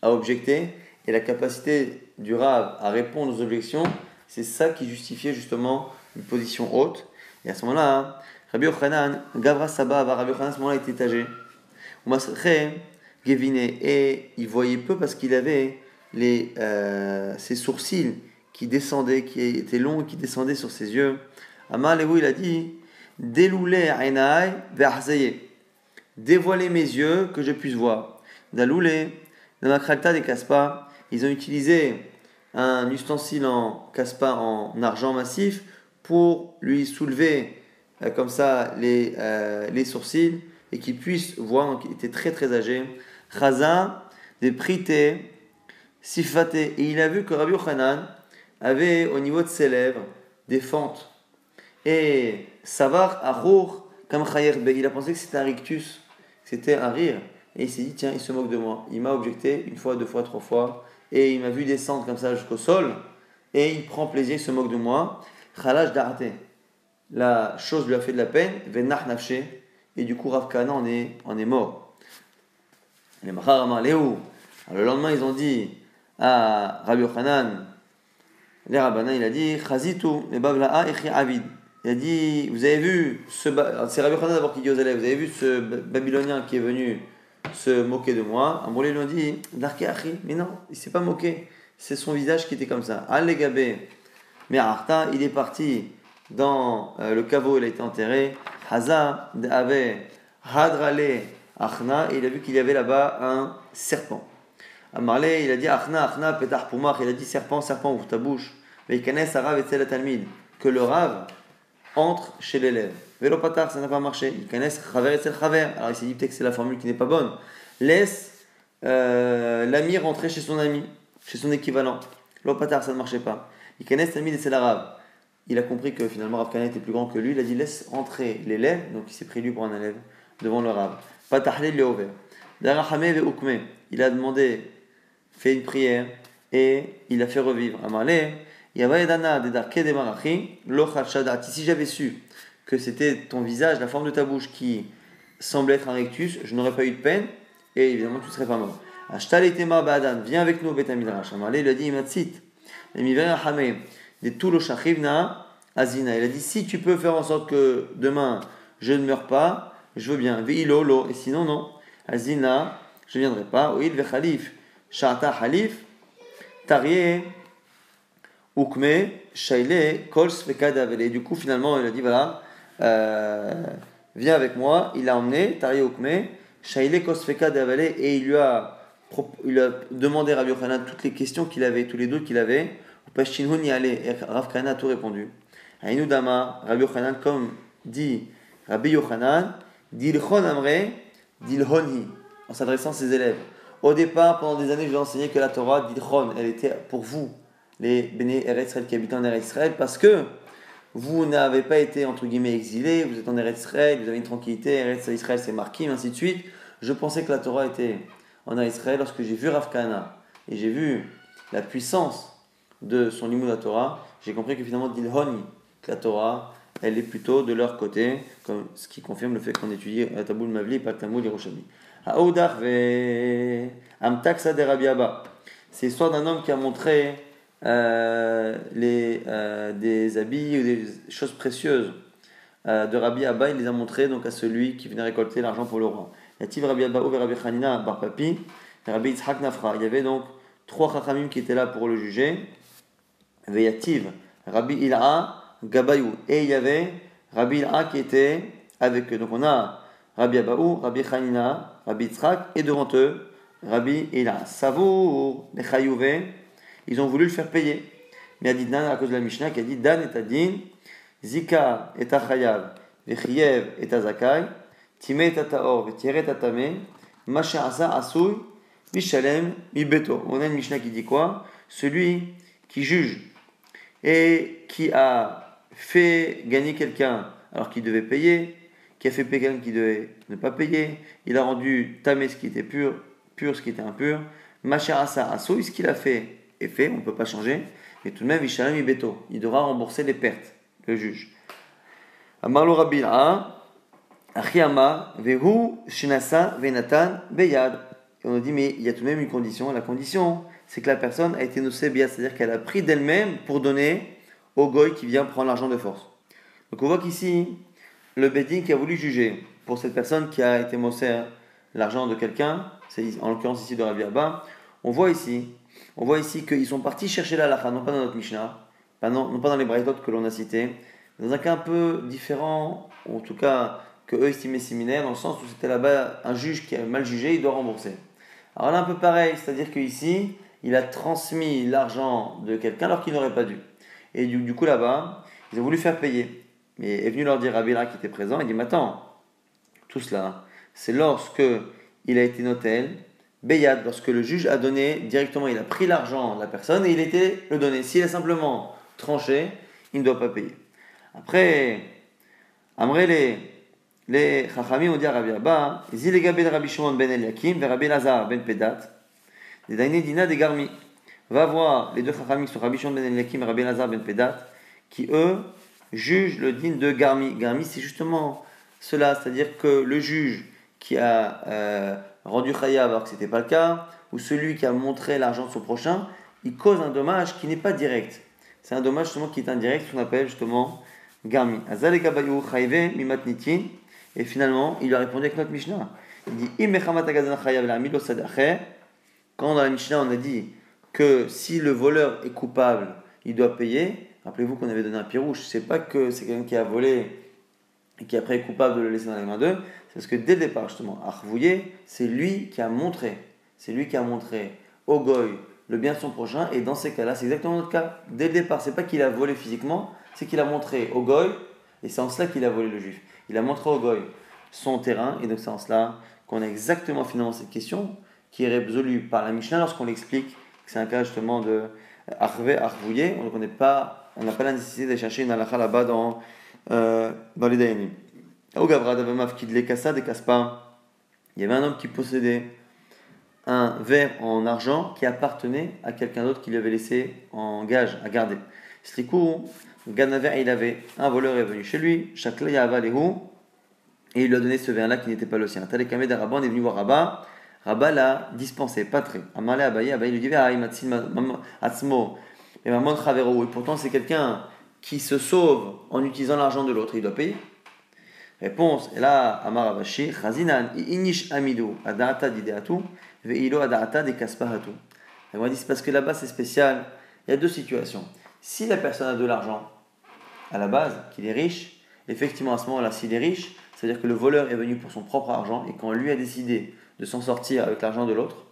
à objecter et la capacité du Rav à répondre aux objections, c'est ça qui justifiait justement une position haute. Et à ce moment-là, Rabbi Yochanan, Gavra Saba, Rabbi Yochanan à ce moment-là était âgé. Et il voyait peu parce qu'il avait les, euh, ses sourcils qui descendaient, qui étaient longs et qui descendaient sur ses yeux. Amalehu, il a dit Déloulé mes yeux que je puisse voir. Daloulé, dans la des ils ont utilisé un ustensile en Kaspa en argent massif pour lui soulever euh, comme ça les, euh, les sourcils et qu'il puisse voir. Donc il était très très âgé. Chaza, des prités, sifaté. Et il a vu que Rabbi Yochanan avait au niveau de ses lèvres des fentes. Et Savar Arour, comme Be, il a pensé que c'était un rictus, c'était un rire. Et il s'est dit, tiens, il se moque de moi. Il m'a objecté une fois, deux fois, trois fois. Et il m'a vu descendre comme ça jusqu'au sol. Et il prend plaisir, il se moque de moi. Khalaj d'arrêter. La chose lui a fait de la peine. Nafshe. Et du coup, Rav Kana en est, en est mort. Les Mahar Léo. Le lendemain, ils ont dit à Rabbi Yochanan, les rabbins, il a dit Chazitu, les Bavla'a et Avid. Il a dit Vous avez vu, ce c'est Rabbi d'abord qui dit Vous avez vu ce Babylonien qui est venu se moquer de moi? Amroulé lui a dit mais non, il s'est pas moqué. C'est son visage qui était comme ça. Allégabé, mais Arta, il est parti dans euh, le caveau, il a été enterré. Haza avait Hadrale Achna, et il a vu qu'il y avait là-bas un serpent. Amarle, il a dit Achna, Achna, Poumach, il a dit serpent, serpent, ouvre ta bouche. Mais il connaît Sarav et Talmid, que le Rav entre chez l'élève. Vélo Patar, ça n'a pas marché. Il connaît Chaver et Chaver. Alors il s'est dit peut-être que c'est la formule qui n'est pas bonne. Laisse euh, l'ami rentrer chez son ami, chez son équivalent. Vélo ça ne marchait pas. Il connaît Talmid et l'arabe. Il a compris que finalement Rav Kana était plus grand que lui. Il a dit laisse rentrer l'élève, donc il s'est pris lui pour un élève, devant le Rav. Patahle le ouvert. Il a demandé fait une prière et il a fait revivre. Si j'avais su que c'était ton visage, la forme de ta bouche qui semblait être un rectus, je n'aurais pas eu de peine et évidemment tu ne serais pas mort. Viens avec nous au Betamidrash. Il a dit Azina. Il a dit si tu peux faire en sorte que demain je ne meurs pas, je veux bien. Et sinon, non. Azina, je ne viendrai pas. Oui, le khalif. Sha'ata Halif, Tarié, Ukme, Shaile, Kols, Et du coup, finalement, il a dit voilà, euh, viens avec moi. Il l'a emmené, Tarié, Ukme, Shaile, Kols, et il lui a, il a demandé à Rabbi Yochanan toutes les questions qu'il avait, tous les doutes qu'il avait. Pashtinhun y allait, et Rav Kana a tout répondu. Dama, Rabbi Yochanan, comme dit Rabbi Yochanan, Dilchon Amre, Dilhonhi, en s'adressant à ses élèves. Au départ, pendant des années, je vous ai enseigné que la Torah d'Idron, elle était pour vous, les Béné Eretz qui habitent en Eretz Israël, parce que vous n'avez pas été, entre guillemets, exilés, vous êtes en Eretz Israël, vous avez une tranquillité, Eretz Israël c'est marqué, ainsi de suite. Je pensais que la Torah était en Eretz Israël lorsque j'ai vu Rav Kana et j'ai vu la puissance de son de la Torah, j'ai compris que finalement, Dilhon, la Torah, elle est plutôt de leur côté, ce qui confirme le fait qu'on étudie la Taboul Mavli, pas le Tamoul Yerushalmi. C'est l'histoire d'un homme qui a montré les, euh, des habits ou des choses précieuses euh, de Rabbi Abba. Il les a montrés donc, à celui qui venait récolter l'argent pour le roi. Yativ Rabbi Abba ou Rabbi Hanina Bar Papi, Rabbi Yitzhak Nafra. Il y avait donc trois chachamim qui étaient là pour le juger. Yativ Rabbi Il'a Gabayou? Et il y avait Rabbi Il'a qui était avec eux. Donc on a Rabbi Abaou, Rabbi Hanina, Rabbi Yitzhak, et devant eux, Rabbi Ila. Savour, les ils ont voulu le faire payer. Mais a dit Dan à cause de la Mishnah qui a dit Dan et Adin, Zika et Achayav, Vechiev et Azakai, Time et Ataor, Vetieret Atame, Masha Asa Asouy, Mishalem, Mibeto. On a une Mishnah qui dit quoi? Celui qui juge et qui a fait gagner quelqu'un alors qu'il devait payer, qui a fait payer quelqu'un qui devait ne pas payer, il a rendu tamé ce qui était pur, pur ce qui était impur, Macharasa Asso, ce qu'il a fait est fait, on ne peut pas changer, et tout de même, Vishalem Beto, il devra rembourser les pertes, le juge. Rabila, Vehu, Shinasa, Venatan, Beyad. Et on dit, mais il y a tout de même une condition. La condition, c'est que la personne a été nocée c'est-à-dire qu'elle a pris d'elle-même pour donner au goy qui vient prendre l'argent de force. Donc on voit qu'ici, le Bedin qui a voulu juger pour cette personne qui a été mossé l'argent de quelqu'un, c'est en l'occurrence ici de Rabbi Abba, on voit ici, on voit ici qu'ils sont partis chercher la lacha, non pas dans notre Mishnah, non, pas dans les braïdotes que l'on a cités, Dans un cas un peu différent, en tout cas que eux estimaient similaire, dans le sens où c'était là-bas un juge qui a mal jugé, il doit rembourser. Alors là, un peu pareil, c'est-à-dire qu'ici, il a transmis l'argent de quelqu'un alors qu'il n'aurait pas dû. Et du, coup, là-bas, ils ont voulu faire payer. Mais est venu leur dire Rabbi qui était présent, il dit, mais attends, tout cela, c'est lorsque il a été noté, Beyad, lorsque le juge a donné directement, il a pris l'argent de la personne et il était le donné. S'il a simplement tranché, il ne doit pas payer. Après, Amré les les Chachamim ont dit à Rabbi Abba, Rabbi Shimon ben Eliakim, Rabbi Lazar ben Pedat, des Daine Dina des Garmi. Va voir les deux Chachamim qui sont Rabbi Shimon ben Eliakim et Rabbi Lazar ben Pedat, qui eux jugent le din de Garmi. Garmi, c'est justement cela, c'est-à-dire que le juge qui a euh, rendu Khayab alors que ce n'était pas le cas, ou celui qui a montré l'argent de son prochain, il cause un dommage qui n'est pas direct. C'est un dommage justement qui est indirect, qu'on appelle justement Garmi. Et finalement, il a répondu avec notre Mishnah. Il dit Quand dans la Mishnah, on a dit que si le voleur est coupable, il doit payer. Rappelez-vous qu'on avait donné un pirouche. C'est pas que c'est quelqu'un qui a volé et qui après est coupable de le laisser dans les mains d'eux. C'est parce que dès le départ, justement, Arvouillé, c'est lui qui a montré. C'est lui qui a montré au goy le bien de son prochain. Et dans ces cas-là, c'est exactement notre cas. Dès le départ, c'est pas qu'il a volé physiquement, c'est qu'il a montré au goy. Et c'est en cela qu'il a volé le juif il a montré au Goy son terrain, et donc c'est en cela qu'on a exactement finalement cette question qui est résolue par la Mishnah lorsqu'on l'explique que c'est un cas justement de Arvé, on n'a pas, pas la nécessité de chercher une halakha là-bas dans, euh, dans les Dayanim. Il y avait un homme qui possédait un verre en argent qui appartenait à quelqu'un d'autre qui lui avait laissé en gage à garder. Il avait un voleur est venu chez lui, et il lui a donné ce verre-là qui n'était pas le sien. Talekame d'Araban est venu voir Rabba, Rabba l'a dispensé, pas très. Amalé Abaye, Abaye lui dit Atzmo, et Chavero, et pourtant c'est quelqu'un qui se sauve en utilisant l'argent de l'autre, il doit payer. Réponse, et là, Amar Abashi, Chazinan, Inish Amidu, Adaata Dideatu, Veilo Adaata de Kaspahatu. M'a dit, c'est parce que là-bas c'est spécial, il y a deux situations. Si la personne a de l'argent, à la base, qu'il est riche, effectivement, à ce moment-là, s'il est riche, c'est-à-dire que le voleur est venu pour son propre argent et quand lui a décidé de s'en sortir avec l'argent de l'autre,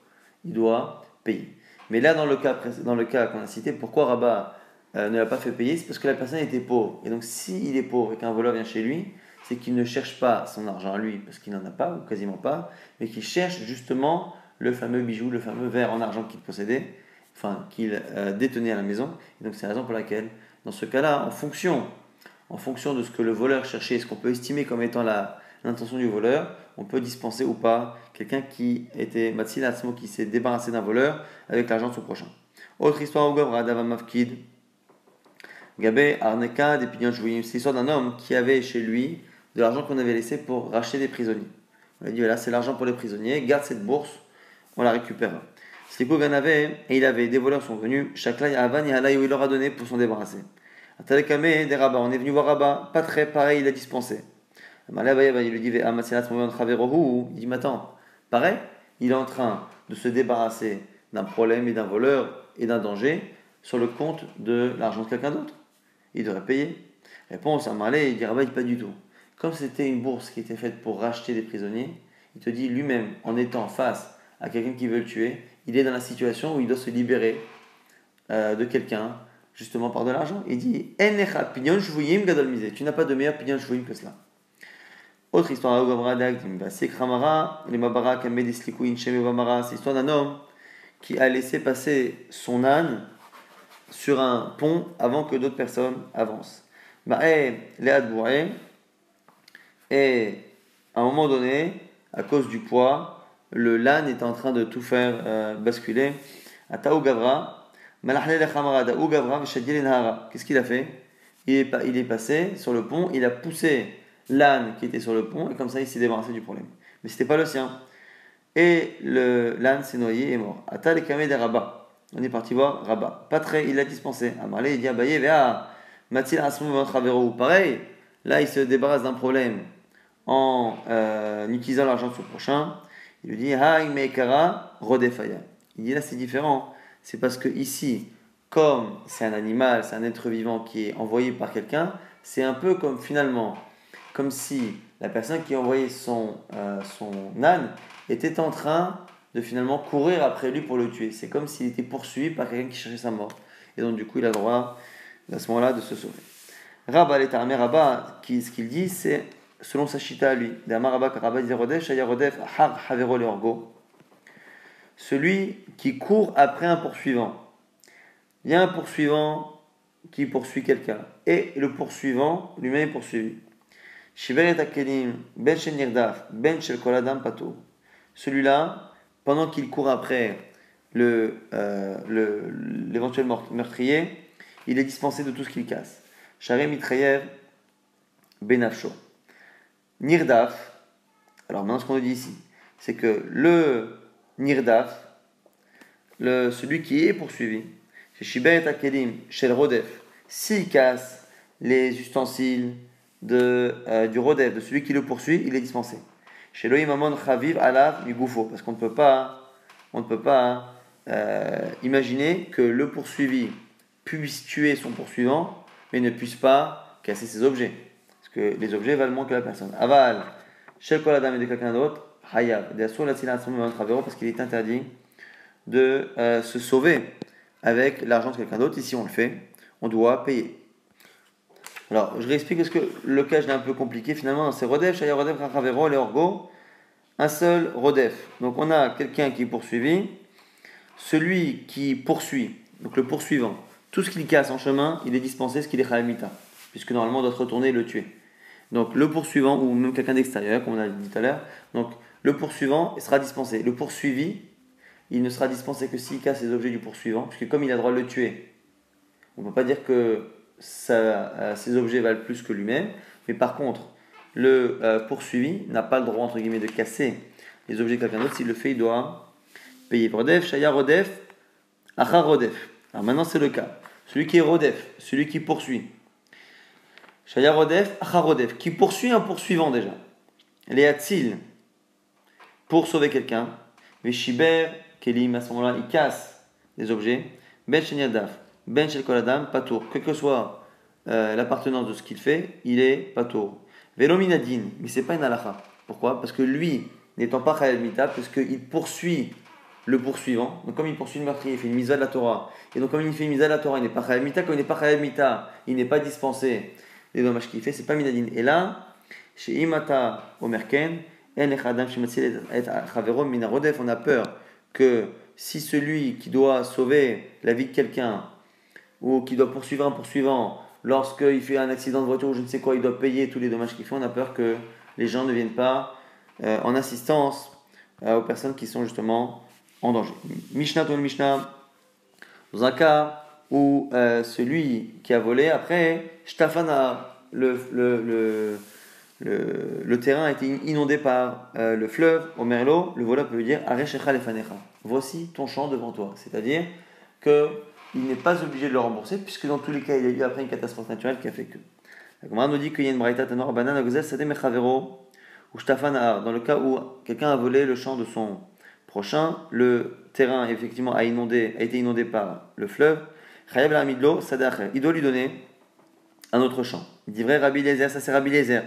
il doit payer. Mais là, dans le cas, dans le cas qu'on a cité, pourquoi Rabat euh, ne l'a pas fait payer? C'est parce que la personne était pauvre. Et donc, s'il est pauvre et qu'un voleur vient chez lui, c'est qu'il ne cherche pas son argent à lui, parce qu'il n'en a pas, ou quasiment pas, mais qu'il cherche justement le fameux bijou, le fameux verre en argent qu'il possédait, enfin qu'il euh, détenait à la maison. Et donc c'est la raison pour laquelle, dans ce cas-là, en fonction, en fonction de ce que le voleur cherchait, ce qu'on peut estimer comme étant l'intention du voleur, on peut dispenser ou pas quelqu'un qui était Matsilasmo, qui s'est débarrassé d'un voleur avec l'argent de son prochain. Autre histoire au Gobra Mafkid. Gabé Arneka des C'est l'histoire d'un homme qui avait chez lui de l'argent qu'on avait laissé pour racheter des prisonniers. On a dit voilà, c'est l'argent pour les prisonniers, garde cette bourse, on la récupérera. Sliko Ganave, et il avait, des voleurs sont venus, Chaklai Avan et où il leur a donné pour s'en débarrasser. Atalekame, des rabbins, on est venu voir Rabat, pas très pareil, il a dispensé. Il lui dit, il dit, mais pareil, il est en train de se débarrasser d'un problème et d'un voleur et d'un danger sur le compte de l'argent de quelqu'un d'autre. Il devrait payer. Réponse, Amalé, il dit, Rabat, pas du tout. Comme c'était une bourse qui était faite pour racheter des prisonniers, il te dit lui-même, en étant face à quelqu'un qui veut le tuer, il est dans la situation où il doit se libérer euh, de quelqu'un, justement par de l'argent. Il dit Tu n'as pas de meilleur pignon shvuyim que cela. Autre histoire, c'est l'histoire d'un homme qui a laissé passer son âne sur un pont avant que d'autres personnes avancent. Et à un moment donné, à cause du poids, le l'âne est en train de tout faire euh, basculer. Gavra, Qu'est-ce qu'il a fait? Il est, il est passé sur le pont, il a poussé l'âne qui était sur le pont, et comme ça il s'est débarrassé du problème. Mais c'était pas le sien. Et l'âne s'est noyé et mort. Le. On est parti voir Rabat. Pas très, il l'a dispensé. Amalé, il dit Abaye, vea, Matil Pareil, là il se débarrasse d'un problème en euh, utilisant l'argent de son prochain. Il lui dit Rodefaya. Il dit là c'est différent. C'est parce que ici, comme c'est un animal, c'est un être vivant qui est envoyé par quelqu'un, c'est un peu comme finalement, comme si la personne qui envoyait son, euh, son âne était en train de finalement courir après lui pour le tuer. C'est comme s'il était poursuivi par quelqu'un qui cherchait sa mort. Et donc du coup, il a le droit à ce moment-là de se sauver. Rabba l'éternel Rabba, ce qu'il dit, c'est selon sa chita à lui. Celui qui court après un poursuivant. Il y a un poursuivant qui poursuit quelqu'un. Et le poursuivant lui-même est poursuivi. Ben ben Celui-là, pendant qu'il court après le, euh, l'éventuel meurtrier, il est dispensé de tout ce qu'il casse. Mitrayev Benafsho. Nirdaf, alors maintenant ce qu'on dit ici, c'est que le Nirdaf, celui qui est poursuivi, c'est Shibet Akelim Shel Rodef, s'il casse les ustensiles de, euh, du Rodef, de celui qui le poursuit, il est dispensé. Chez Loïm Amon Chaviv Alav Migoufo, parce qu'on ne peut pas, on ne peut pas euh, imaginer que le poursuivi puisse tuer son poursuivant, mais ne puisse pas casser ses objets. Les objets valent moins que la personne. Aval, chez dame et de quelqu'un d'autre, Hayab, parce qu'il est interdit de euh, se sauver avec l'argent de quelqu'un d'autre. Ici, on le fait, on doit payer. Alors, je réexplique parce que le cas est un peu compliqué. Finalement, c'est Rodef, Shaya Rodef, Rachavero, Orgo. Un seul Rodef. Donc, on a quelqu'un qui est poursuivi. Celui qui poursuit, donc le poursuivant, tout ce qu'il casse en chemin, il est dispensé ce qu'il est Khalamita. Puisque normalement, on doit se retourner et le tuer. Donc, le poursuivant, ou même quelqu'un d'extérieur, comme on a dit tout à l'heure. Donc, le poursuivant sera dispensé. Le poursuivi, il ne sera dispensé que s'il casse les objets du poursuivant, puisque comme il a le droit de le tuer, on ne peut pas dire que ça, euh, ces objets valent plus que lui-même, mais par contre, le euh, poursuivi n'a pas le droit, entre guillemets, de casser les objets de quelqu'un d'autre. S'il le fait, il doit payer. Rodef, Shaya Rodef, Achar Rodef. Alors maintenant, c'est le cas. Celui qui est Rodef, celui qui poursuit. Shaya Rodef, Achar Rodef, qui poursuit un poursuivant déjà. Les Hatzil, pour sauver quelqu'un. Mais Shiber, Kelim, à ce moment-là, il casse les objets. Ben Shenyadaf, Ben Shel Koladam, Patour. Quelle que soit euh, l'appartenance de ce qu'il fait, il est Patour. Velominadin, mais c'est pas une halakha. Pourquoi? Parce que lui, n'étant pas Chayel Mita, qu'il poursuit le poursuivant. Donc, comme il poursuit le meurtrier, il fait une mise à la Torah. Et donc, comme il fait une mise à la Torah, il n'est pas Chayel Mita. Comme il n'est pas Chayel Mita, il n'est pas dispensé des dommages qu'il fait. C'est pas Minadin. Et là, chez Imata Omerken, on a peur que si celui qui doit sauver la vie de quelqu'un ou qui doit poursuivre un poursuivant, lorsqu'il fait un accident de voiture ou je ne sais quoi, il doit payer tous les dommages qu'il fait, on a peur que les gens ne viennent pas euh, en assistance euh, aux personnes qui sont justement en danger. Mishnah Mishnah, dans un cas où euh, celui qui a volé, après, Shtafana, le, le le, le, terrain a été inondé par euh, le fleuve au merlot, le voleur peut lui dire Voici ton champ devant toi. C'est-à-dire qu'il n'est pas obligé de le rembourser, puisque dans tous les cas, il y a eu après une catastrophe naturelle qui a fait que. La nous dit qu'il y a une braïta tanor banana ou Dans le cas où quelqu'un a volé le champ de son prochain, le terrain effectivement a, inondé, a été inondé par le fleuve. Il doit lui donner un autre champ. Il dit vrai Rabbi Lézer, ça c'est Rabbi Lézer.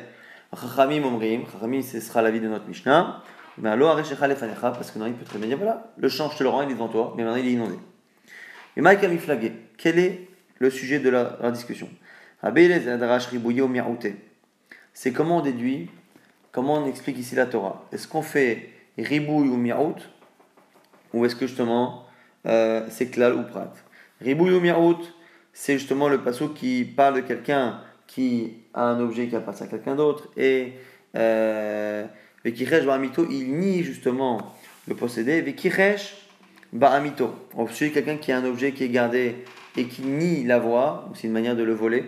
Chachamim omrim, Chachamim ce sera l'avis de notre Mishnah, mais alors parce que non, il peut très bien dire voilà, le champ je te le rends, il est devant toi, mais maintenant il est inondé. Et Mike a mis flagué. Quel est le sujet de la, discussion? C'est comment on déduit, comment on explique ici la Torah? Est-ce qu'on fait ribouille ou miaout, ou est-ce que justement euh, c'est klal ou prat? Ribouille ou miaout, c'est justement le passo qui parle de quelqu'un qui a un objet qui appartient à quelqu'un d'autre et euh, Ba'amito, il nie justement le possédé. Vekiresh Ba'amito. Suit quelqu'un qui a un objet qui est gardé et qui nie la voix, c'est une manière de le voler.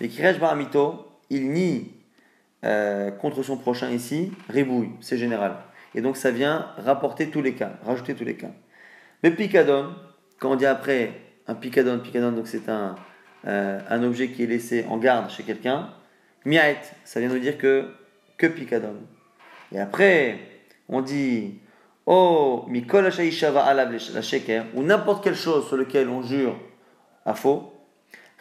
Vekiresh Ba'amito, il nie euh, contre son prochain ici, ribouille, c'est général. Et donc ça vient rapporter tous les cas, rajouter tous les cas. Mais picadon, quand on dit après un picadon, picadon, donc c'est un, euh, un objet qui est laissé en garde chez quelqu'un, miaet, ça vient nous dire que, que picadon. Et après, on dit, oh, mikol alav la sheker, ou n'importe quelle chose sur laquelle on jure à faux,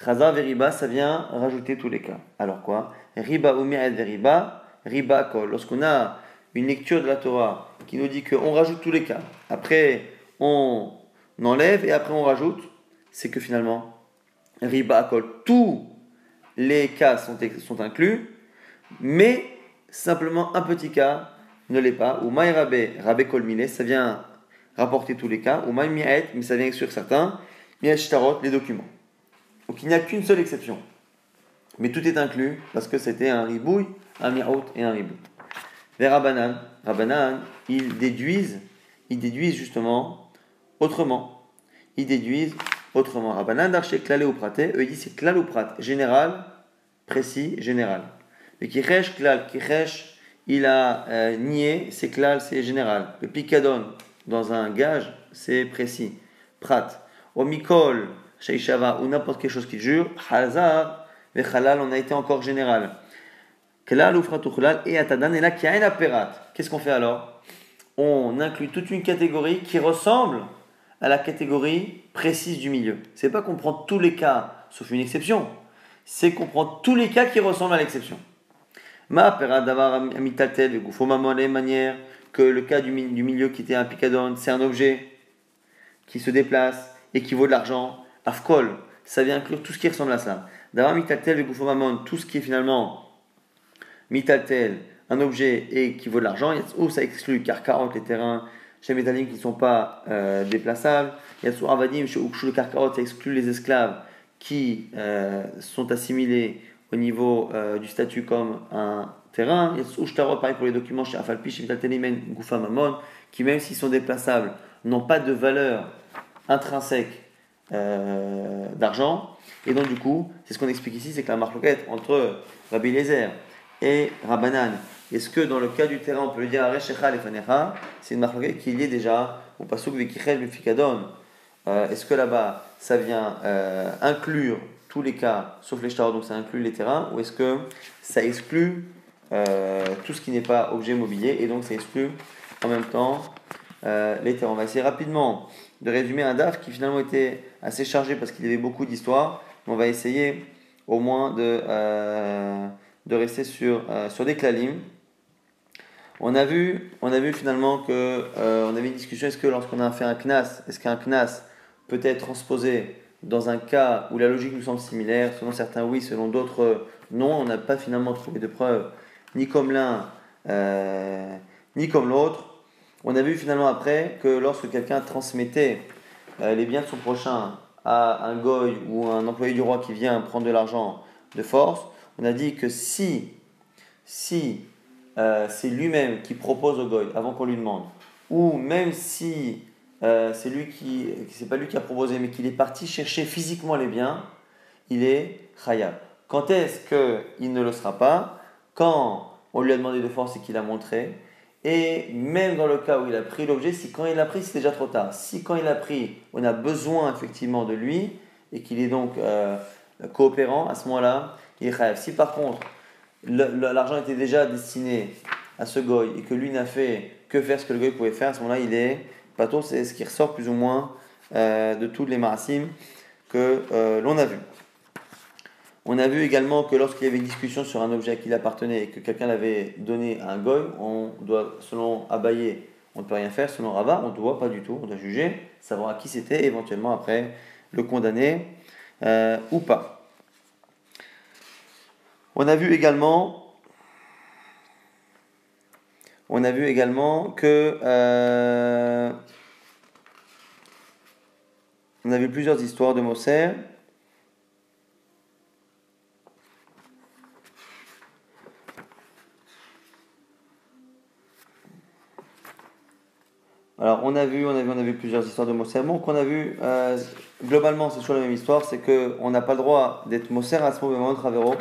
Chazar veriba, ça vient rajouter tous les cas. Alors quoi? Riba ou veriba, riba kol. Lorsqu'on a une lecture de la Torah qui nous dit qu'on rajoute tous les cas, après on enlève et après on rajoute, c'est que finalement, riba kol, tous les cas sont, sont inclus, mais simplement un petit cas ne l'est pas. Ou maï rabé kol mile, ça vient rapporter tous les cas. Ou mi'et, mais ça vient exclure certains. Mi'et shtarot, les documents. Donc il n'y a qu'une seule exception. Mais tout est inclus parce que c'était un ribouille, un mi'aut et un ribouille. Les Rabbanan, Rabbanan, ils déduisent, ils déduisent justement autrement. Ils déduisent autrement. Rabbanan d'arché klalé ou praté, eux disent c'est klal ou prat, général, précis, général. Le kiresh, klal, kiresh, il a euh, nié, c'est klal, c'est général. Le picadon, dans un gage, c'est précis. Prat. Au mikol, Sheishava ou n'importe quelle chose qu'il jure, Hazar, Vechalal, on a été encore général. Klal ou Fratouchlal et Atadan, et là, un apérat. Qu'est-ce qu'on fait alors? On inclut toute une catégorie qui ressemble à la catégorie précise du milieu. C'est pas qu'on prend tous les cas, sauf une exception. C'est qu'on prend tous les cas qui ressemblent à l'exception. Ma apérat d'avoir amitatel, maman, les manières que le cas du, milieu qui était un picadon, c'est un objet qui se déplace et qui vaut de l'argent Afkol, ça vient inclure tout ce qui ressemble à ça. D'avoir mitaltel et mamon, tout ce qui est finalement mitaltel, un objet et qui vaut de l'argent, ou ça exclut karkarot, les terrains chez métalliques qui ne sont pas euh, déplaçables. Yatsu avadim, chez le karkarot, ça exclut les esclaves qui euh, sont assimilés au niveau euh, du statut comme un terrain. Yatsu shtarot, pareil pour les documents chez afalpi, chez mitaltelimen, goufa mamon, qui même s'ils sont déplaçables, n'ont pas de valeur intrinsèque euh, d'argent. Et donc, du coup, c'est ce qu'on explique ici c'est que la marloquette entre Rabbi Lezer et Rabbanan, est-ce que dans le cas du terrain, on peut le dire Areshecha Lefanecha C'est une marloquette qui est liée déjà au Pasuk Vekichel Fikadon. Euh, est-ce que là-bas, ça vient euh, inclure tous les cas, sauf les shtarot, donc ça inclut les terrains, ou est-ce que ça exclut tout ce qui n'est pas objet mobilier, et donc ça exclut en même temps les terrains? On va essayer rapidement de résumer un DAF qui finalement était assez chargé parce qu'il y avait beaucoup d'histoires. On va essayer au moins de, euh, de rester sur, euh, sur des clalim. On a vu, on a vu finalement que euh, on avait une discussion est-ce que lorsqu'on a fait un knas, est-ce qu'un knas peut être transposé dans un cas où la logique nous semble similaire Selon certains, oui, selon d'autres, non. On n'a pas finalement trouvé de preuves ni comme l'un ni comme l'autre. On a vu finalement après que lorsque quelqu'un transmettait euh, les biens de son prochain à un goy ou un employé du roi qui vient prendre de l'argent de force, on a dit que si, si euh, c'est lui-même qui propose au goy avant qu'on lui demande, ou même si euh, c'est lui qui, c'est pas lui qui a proposé, mais qu'il est parti chercher physiquement les biens, il est khayab. Quand est-ce qu'il ne le sera pas? Quand on lui a demandé de force et qu'il a montré, et même dans le cas où il a pris l'objet, si quand il l'a pris, c'est déjà trop tard. Si quand il l'a pris, on a besoin effectivement de lui et qu'il est donc euh, coopérant, à ce moment-là, il rêve. Si par contre, l'argent était déjà destiné à ce goy et que lui n'a fait que faire ce que le goy pouvait faire, à ce moment-là, il est pato, c'est ce qui ressort plus ou moins euh, de tous les marasim que euh, l'on a vu. On a vu également que lorsqu'il y avait une discussion sur un objet à qui il appartenait et que quelqu'un l'avait donné à un goy, on doit, selon Abaye, on ne peut rien faire. Selon Rava, on ne doit pas du tout. On doit juger, savoir à qui c'était, éventuellement après le condamner euh, ou pas. On a vu également, on a vu également que euh, on a vu plusieurs histoires de Moser. Alors, on a vu, on a vu, on a vu plusieurs histoires de Moser. Bon, qu'on a vu, euh, globalement, c'est toujours la même histoire, c'est qu'on n'a pas le droit d'être Moser à ce moment Travero.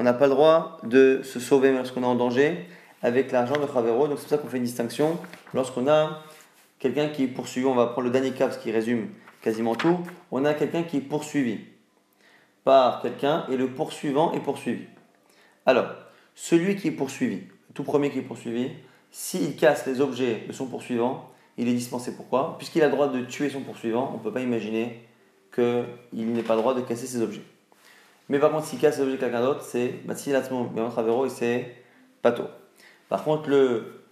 On n'a pas le droit de se sauver lorsqu'on est en danger avec l'argent de Travero. Donc, c'est pour ça qu'on fait une distinction. Lorsqu'on a quelqu'un qui est poursuivi, on va prendre le dernier cas, ce qui résume quasiment tout. On a quelqu'un qui est poursuivi par quelqu'un et le poursuivant est poursuivi. Alors, celui qui est poursuivi, le tout premier qui est poursuivi, s'il casse les objets de son poursuivant, il est dispensé. Pourquoi? Puisqu'il a le droit de tuer son poursuivant, on ne peut pas imaginer qu'il n'ait pas le droit de casser ses objets. Mais par contre, s'il casse l'objet de quelqu'un d'autre, c'est Matsi Latzmo, mais Travero, et c'est Pato. Par contre, le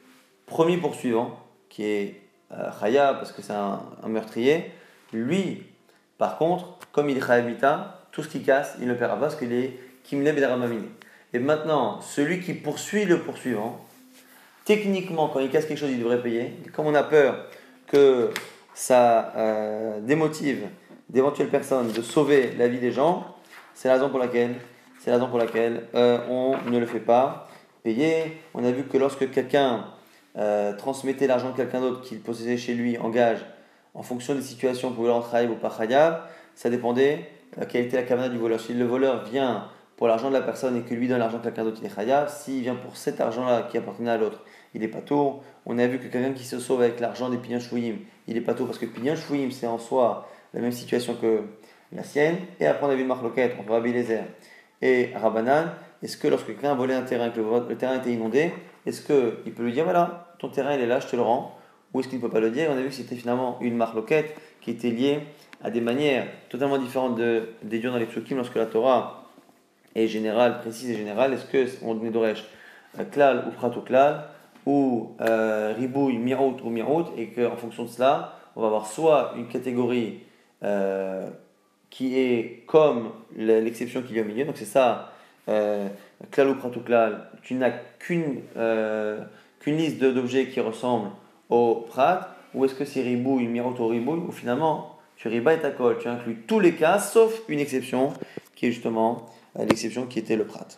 premier poursuivant, qui est euh, parce que c'est un, meurtrier, lui, par contre, comme il est tout ce qui casse, il ne le paiera pas parce qu'il est Kimle Ramamine. Et maintenant, celui qui poursuit le poursuivant, techniquement, quand il casse quelque chose, il devrait payer. comme on a peur que ça euh, démotive d'éventuelles personnes de sauver la vie des gens, c'est la raison pour laquelle, c'est la raison pour laquelle euh, on ne le fait pas payer. On a vu que lorsque quelqu'un euh, transmettait l'argent de quelqu'un d'autre qu'il possédait chez lui en gage, en fonction des situations, pouvait rentrer ou pas ça dépendait de quelle était la caméra du voleur. Si le voleur vient pour l'argent de la personne et que lui donne l'argent de quelqu'un d'autre, il est khayab. S'il vient pour cet argent-là qui appartenait à l'autre, il est pas tôt. On a vu que quelqu'un qui se sauve avec l'argent des pignons chouïm, il est pas tôt parce que pignons chouïm, c'est en soi la même situation que la sienne. Et après, on a vu le marloquette entre Rabbi Lézer et Rabbanan. Est-ce que lorsque quelqu'un a volé un terrain, que le, terrain était inondé, est-ce qu'il peut lui dire voilà, ton terrain il est là, je te le rends? Ou est-ce qu'il ne peut pas le dire? On a vu que c'était finalement une marloquette qui était liée à des manières totalement différentes de, des dieux dans les psukim lorsque la Torah est générale, précise et générale. Est-ce qu'on est d'oresh euh, klal ou prato klal ou euh, ribouille, mirout ou mirout et qu'en fonction de cela, on va avoir soit une catégorie euh, qui est comme l'exception qui vient au milieu. Donc c'est ça, euh, klal ou klal, tu n'as qu'une euh, qu'une liste d'objets qui ressemblent au prat, ou est-ce que c'est ribouille, mirout ou ribouille, ou finalement tu riba et ta colle, tu inclus tous les cas sauf une exception qui est justement l'exception qui était le prat.